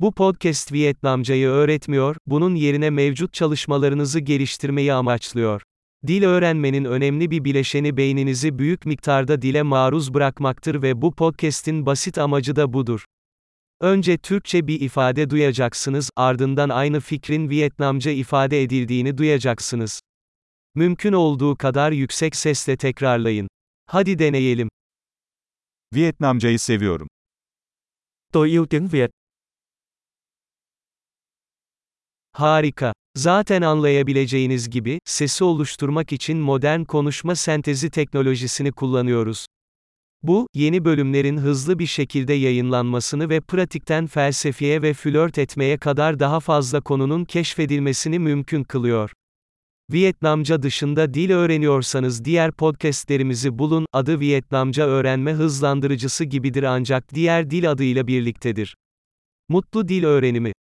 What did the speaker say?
Bu podcast Vietnamcayı öğretmiyor, bunun yerine mevcut çalışmalarınızı geliştirmeyi amaçlıyor. Dil öğrenmenin önemli bir bileşeni beyninizi büyük miktarda dile maruz bırakmaktır ve bu podcast'in basit amacı da budur. Önce Türkçe bir ifade duyacaksınız, ardından aynı fikrin Vietnamca ifade edildiğini duyacaksınız. Mümkün olduğu kadar yüksek sesle tekrarlayın. Hadi deneyelim. Vietnamcayı seviyorum. Tôi yêu tiếng Việt. Harika. Zaten anlayabileceğiniz gibi, sesi oluşturmak için modern konuşma sentezi teknolojisini kullanıyoruz. Bu, yeni bölümlerin hızlı bir şekilde yayınlanmasını ve pratikten felsefeye ve flört etmeye kadar daha fazla konunun keşfedilmesini mümkün kılıyor. Vietnamca dışında dil öğreniyorsanız diğer podcastlerimizi bulun, adı Vietnamca öğrenme hızlandırıcısı gibidir ancak diğer dil adıyla birliktedir. Mutlu dil öğrenimi